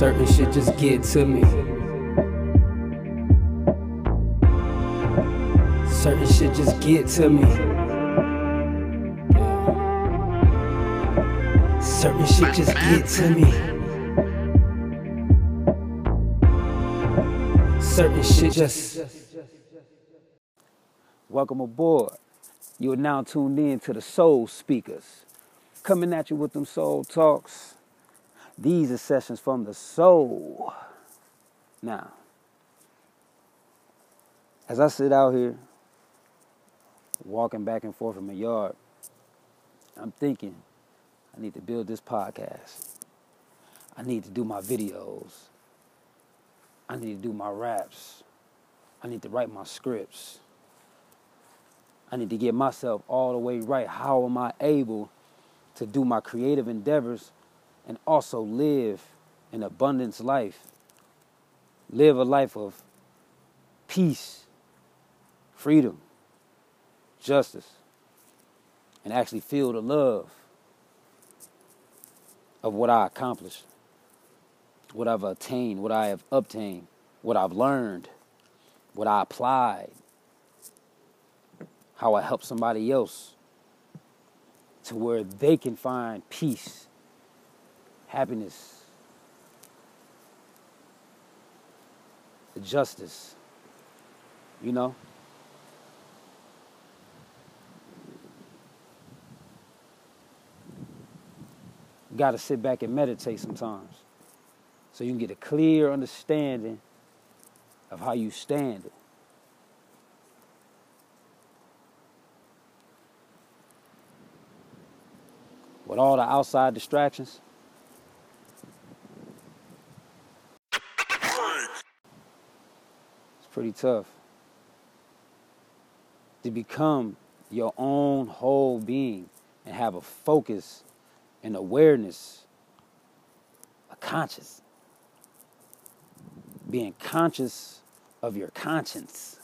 Certain shit just get to me. Certain shit just get to me. Certain shit just get to me. Certain shit just. Welcome aboard. You are now tuned in to the Soul Speakers. Coming at you with them soul talks. These are sessions from the soul. Now, as I sit out here, walking back and forth in my yard, I'm thinking, I need to build this podcast. I need to do my videos. I need to do my raps. I need to write my scripts. I need to get myself all the way right. How am I able to do my creative endeavors and also live an abundance life? Live a life of peace, freedom, justice, and actually feel the love of what I accomplished, what I've attained, what I have obtained, what I've learned, what I applied, how I helped somebody else to where they can find peace, happiness, justice, you know? You got to sit back and meditate sometimes so you can get a clear understanding of how you stand. With all the outside distractions, pretty tough to become your own whole being and have a focus and awareness, a conscious, being conscious of your conscience.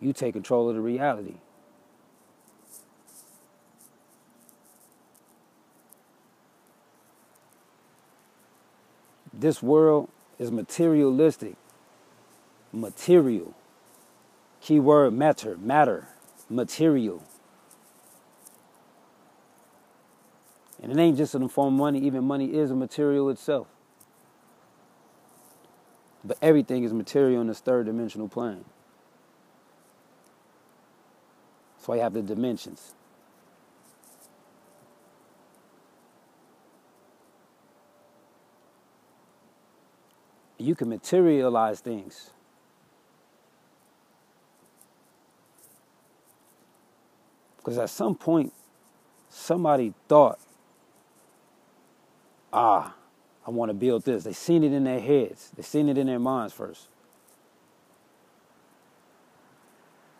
You take control of the reality. This world is materialistic, material. Keyword matter, matter, material. And it ain't just in the form of money, even money is a material itself. But everything is material in this third dimensional plane. That's why you have the dimensions. You can materialize things. Because at some point, somebody thought, ah, I want to build this. They seen it in their heads. They seen it in their minds first.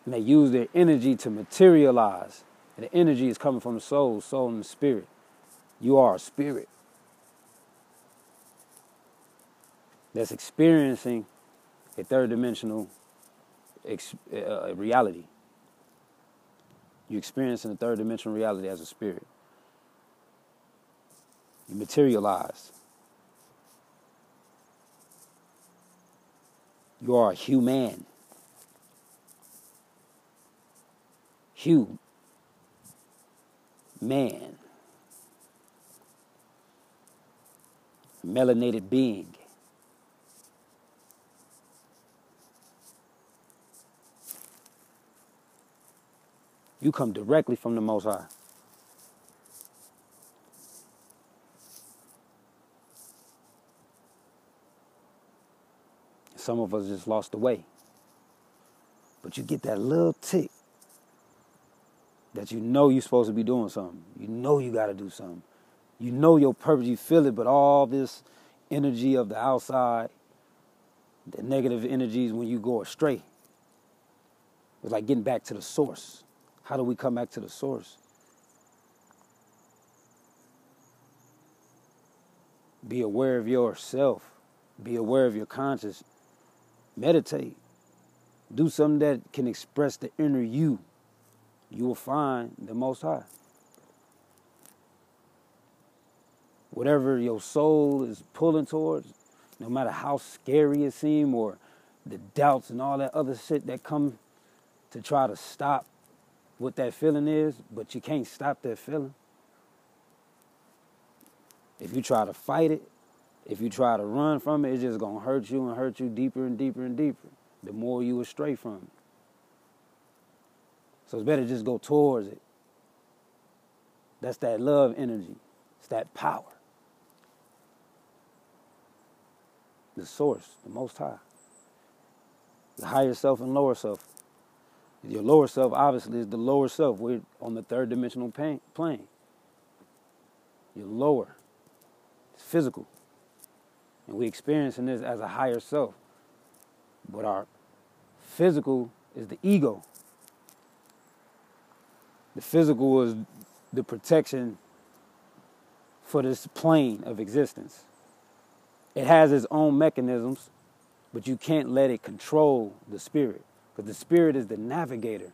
And they use their energy to materialize. And the energy is coming from the soul, soul and the spirit. You are a spirit that's experiencing a third dimensional ex- uh, reality. You're experiencing a third dimensional reality as a spirit. You materialize. You are a human. Hugh. Man. Melanated being. You come directly from the Most High. Some of us just lost the way. But you get that little tick that you know you're supposed to be doing something. You know you got to do something. You know your purpose. You feel it, but all this energy of the outside, the negative energies when you go astray, it's like getting back to the source. How do we come back to the source? Be aware of yourself. Be aware of your conscious. Meditate. Do something that can express the inner you. You will find the Most High. whatever your soul is pulling towards, no matter how scary it seems or the doubts and all that other shit that come to try to stop what that feeling is, but you can't stop that feeling. If you try to fight it, if you try to run from it, it's just gonna hurt you and hurt you deeper and deeper and deeper. The more you astray from it. So it's better just go towards it. That's that love energy. It's that power. The source, the most high. The higher self and lower self. Your lower self, obviously, is the lower self. We're on the third dimensional plane. You're lower. It's physical. And we're experiencing this as a higher self. But our physical is the ego. The physical is the protection for this plane of existence. It has its own mechanisms, but you can't let it control the spirit because the spirit is the navigator,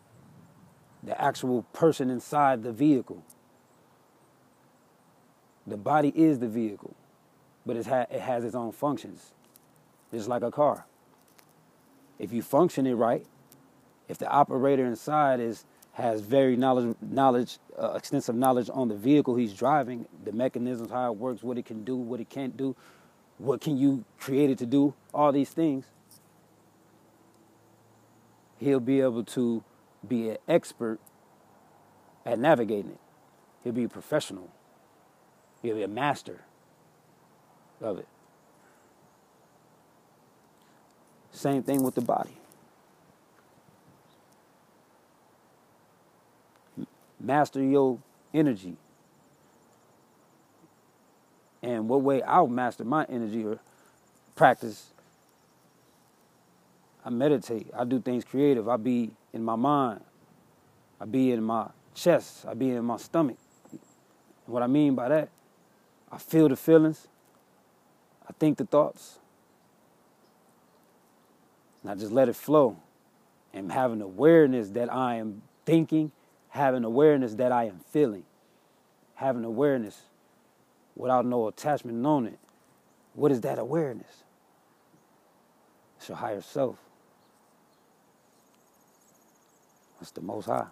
the actual person inside the vehicle. The body is the vehicle, but it, ha- it has its own functions, just like a car. If you function it right, if the operator inside is has very knowledge, knowledge, uh, extensive knowledge on the vehicle he's driving, the mechanisms, how it works, what it can do, what it can't do, what can you create it to do, all these things. He'll be able to be an expert at navigating it. He'll be a professional. He'll be a master of it. Same thing with the body. master your energy. And what way I'll master my energy or practice, I meditate. I do things creative. I be in my mind. I be in my chest. I be in my stomach. And what I mean by that, I feel the feelings. I think the thoughts. And I just let it flow. And having awareness that I am thinking having awareness that I am feeling, having awareness without no attachment on it. What is that awareness? It's your higher self. That's the most high.